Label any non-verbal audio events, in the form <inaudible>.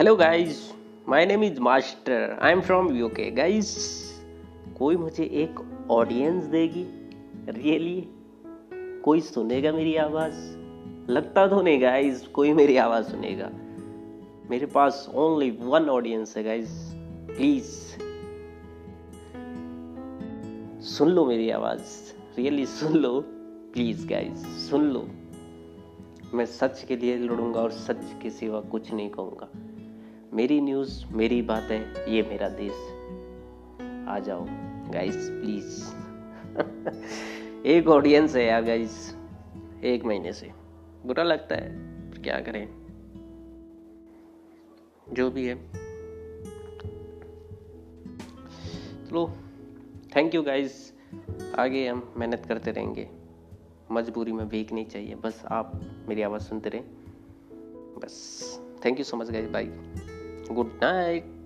Hello guys my name is master I am from UK guys कोई मुझे एक audience देगी? रियली कोई सुनेगा मेरी आवाज़? लगता तो नहीं गाइस कोई मेरी आवाज़ सुनेगा। मेरे पास ओनली वन ऑडियंस है गाइस प्लीज़ सुन लो मेरी आवाज़. रियली सुन लो. प्लीज़ गाइस सुन लो. मैं सच के लिए लड़ूँगा और सच के सिवा कुछ नहीं कहूँगा। मेरी न्यूज़, मेरी बात है ये मेरा देश। आ जाओ गाइस प्लीज़ <laughs> एक ऑडियंस है यार गाइस एक महीने से। बुरा लगता है क्या करें? जो भी है। चलो थैंक यू गाइस आगे हम मेहनत करते रहेंगे। मजबूरी में भीख नहीं चाहिए, बस आप मेरी आवाज़ सुनते रहें। बस thank you so much guys bye good night.